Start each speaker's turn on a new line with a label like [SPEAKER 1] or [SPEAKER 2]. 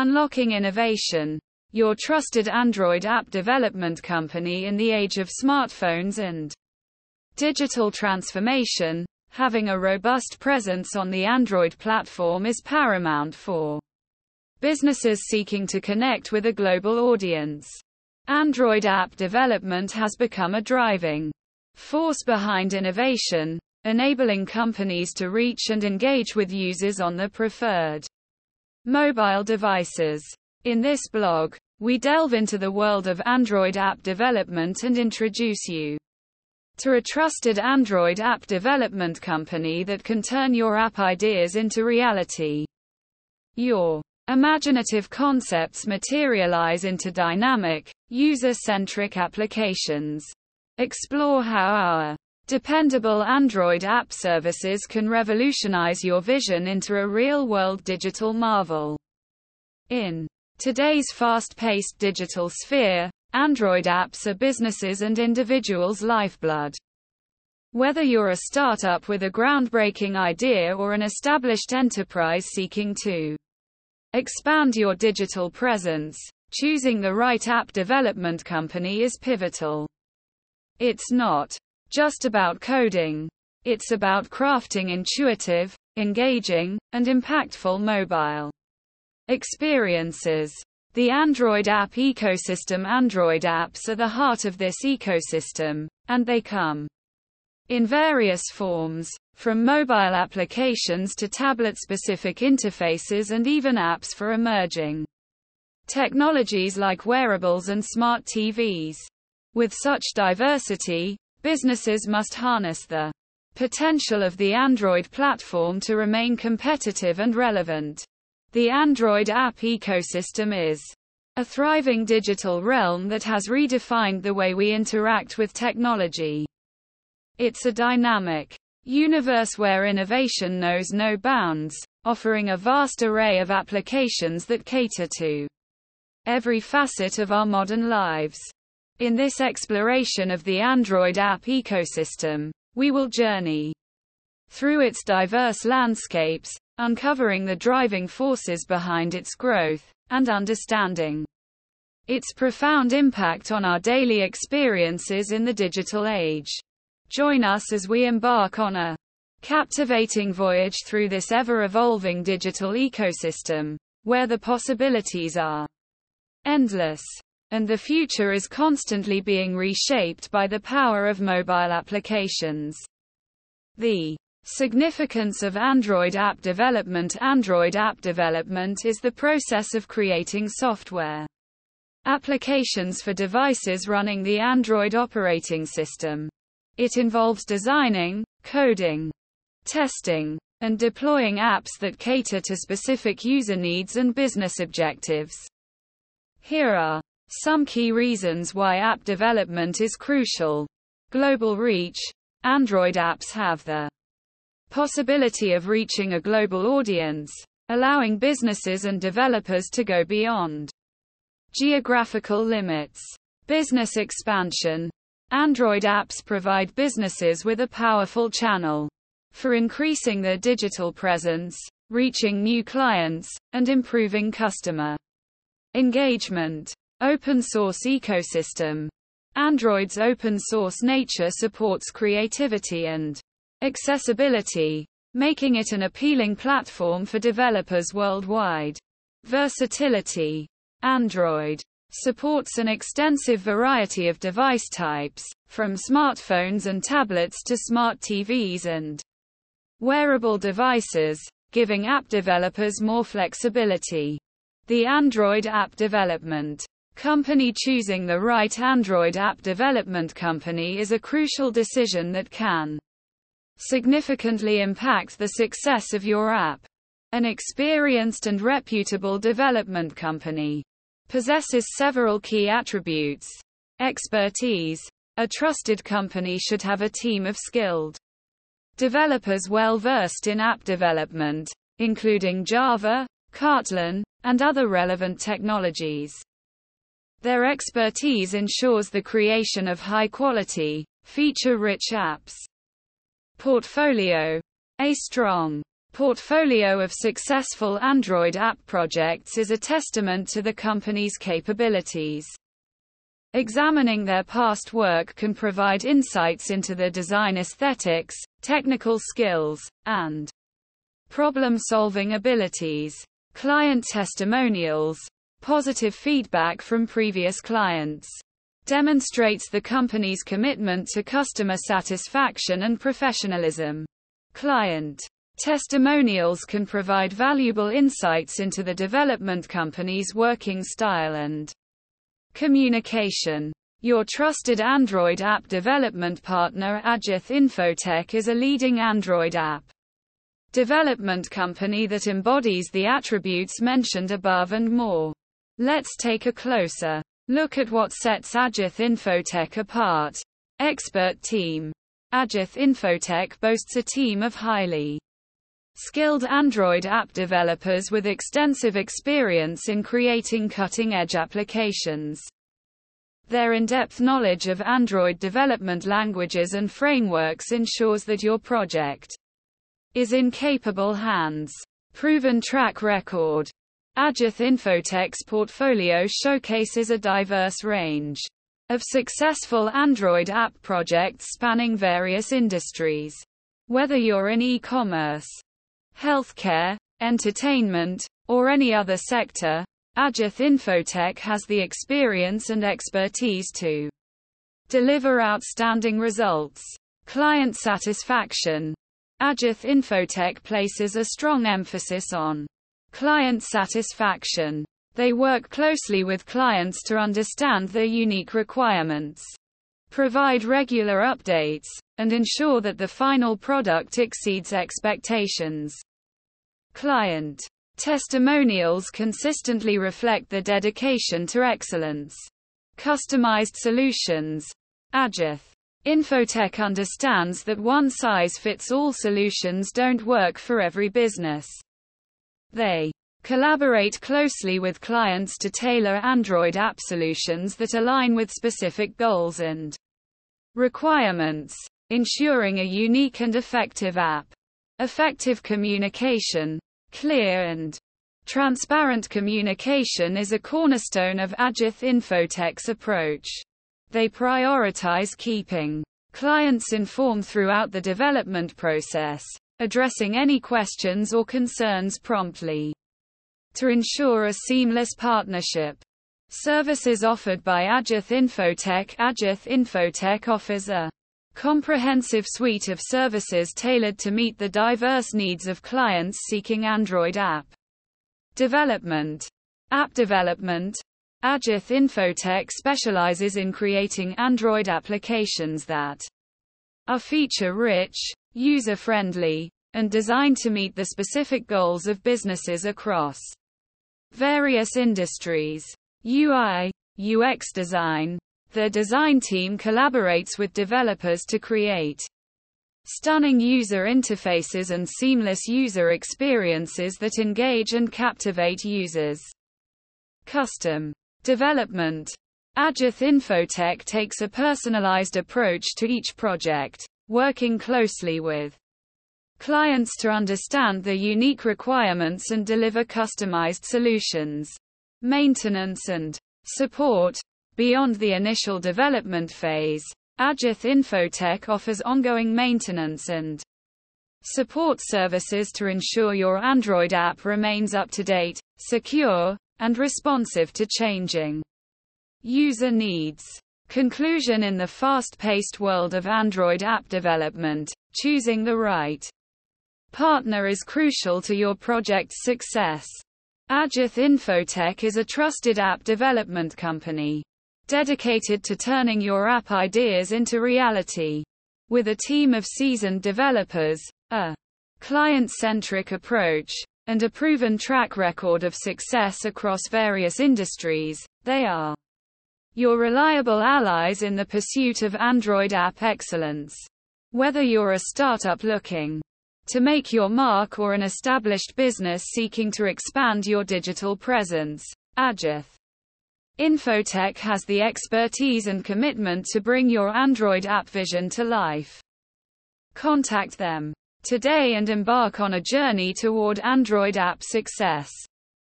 [SPEAKER 1] Unlocking Innovation. Your trusted Android app development company in the age of smartphones and digital transformation. Having a robust presence on the Android platform is paramount for businesses seeking to connect with a global audience. Android app development has become a driving force behind innovation, enabling companies to reach and engage with users on their preferred mobile devices. In this blog, we delve into the world of Android app development and introduce you to a trusted Android app development company that can turn your app ideas into reality. Your imaginative concepts materialize into dynamic, user centric applications. Explore how our dependable Android app services can revolutionize your vision into a real world digital marvel. In today's fast paced digital sphere, Android apps are businesses and individuals' lifeblood. Whether you're a startup with a groundbreaking idea or an established enterprise seeking to expand your digital presence, choosing the right app development company is pivotal. It's not just about coding. It's about crafting intuitive, engaging, and impactful mobile experiences. The Android app ecosystem Android apps are the heart of this ecosystem, and they come in various forms, from mobile applications to tablet-specific interfaces and even apps for emerging technologies like wearables and smart TVs. With such diversity, businesses must harness the potential of the Android platform to remain competitive and relevant. The Android app ecosystem is a thriving digital realm that has redefined the way we interact with technology. It's a dynamic universe where innovation knows no bounds, offering a vast array of applications that cater to every facet of our modern lives. In this exploration of the Android app ecosystem, we will journey through its diverse landscapes, uncovering the driving forces behind its growth, and understanding its profound impact on our daily experiences in the digital age. Join us as we embark on a captivating voyage through this ever evolving digital ecosystem, where the possibilities are endless, and the future is constantly being reshaped by the power of mobile applications. The Significance of Android app development Android app development is the process of creating software applications for devices running the Android operating system. It involves designing, coding, testing, and deploying apps that cater to specific user needs and business objectives. Here are some key reasons why app development is crucial. Global reach. Android apps have the possibility of reaching a global audience, allowing businesses and developers to go beyond geographical limits. Business expansion. Android apps provide businesses with a powerful channel for increasing their digital presence, reaching new clients, and improving customer engagement. Open source ecosystem. Android's open source nature supports creativity and Accessibility, making it an appealing platform for developers worldwide. Versatility. Android supports an extensive variety of device types, from smartphones and tablets to smart TVs and wearable devices, giving app developers more flexibility. The Android app development company choosing the right Android app development company is a crucial decision that can significantly impact the success of your app. An experienced and reputable development company possesses several key attributes. Expertise. A trusted company should have a team of skilled developers well versed in app development, including Java, Kotlin, and other relevant technologies. Their expertise ensures the creation of high quality, feature rich apps. Portfolio. A strong portfolio of successful Android app projects is a testament to the company's capabilities. Examining their past work can provide insights into their design aesthetics, technical skills, and problem-solving abilities. Client testimonials, positive feedback from previous clients, demonstrates the company's commitment to customer satisfaction and professionalism. Client testimonials can provide valuable insights into the development company's working style and communication. Your trusted Android app development partner Ajath Infotech is a leading Android app development company that embodies the attributes mentioned above and more. Let's take a closer Look at what sets Ajath Infotech apart. Expert team. Ajath Infotech boasts a team of highly skilled Android app developers with extensive experience in creating cutting-edge applications. Their in-depth knowledge of Android development languages and frameworks ensures that your project is in capable hands. Proven track record. Ajath Infotech's portfolio showcases a diverse range of successful Android app projects spanning various industries. Whether you're in e-commerce, healthcare, entertainment, or any other sector, Ajath Infotech has the experience and expertise to deliver outstanding results. Client satisfaction. Ajath Infotech places a strong emphasis on Client satisfaction. They work closely with clients to understand their unique requirements, provide regular updates, and ensure that the final product exceeds expectations. Client testimonials consistently reflect the dedication to excellence. Customized solutions. Ajath Infotech understands that one size fits all solutions don't work for every business. They collaborate closely with clients to tailor Android app solutions that align with specific goals and requirements, ensuring a unique and effective app. Effective communication, clear and transparent communication is a cornerstone of Ajath Infotech's approach. They prioritize keeping clients informed throughout the development process, addressing any questions or concerns promptly. To ensure a seamless partnership. Services offered by Ajath Infotech Ajath Infotech offers a comprehensive suite of services tailored to meet the diverse needs of clients seeking Android app development. App development. Ajath Infotech specializes in creating Android applications that are feature-rich, user-friendly, and designed to meet the specific goals of businesses across various industries. UI, UX design. The design team collaborates with developers to create stunning user interfaces and seamless user experiences that engage and captivate users. Custom development. Ajath Infotech takes a personalized approach to each project, working closely with clients to understand their unique requirements and deliver customized solutions. Maintenance and support. Beyond the initial development phase, Ajath Infotech offers ongoing maintenance and support services to ensure your Android app remains up to date, secure, and responsive to changing User needs. Conclusion In the fast-paced world of Android app development, choosing the right partner is crucial to your project's success. Ajath Infotech is a trusted app development company dedicated to turning your app ideas into reality. With a team of seasoned developers, a client-centric approach, and a proven track record of success across various industries, they are your reliable allies in the pursuit of Android app excellence. Whether you're a startup looking to make your mark or an established business seeking to expand your digital presence, Ajath Infotech has the expertise and commitment to bring your Android app vision to life. Contact them today and embark on a journey toward Android app success.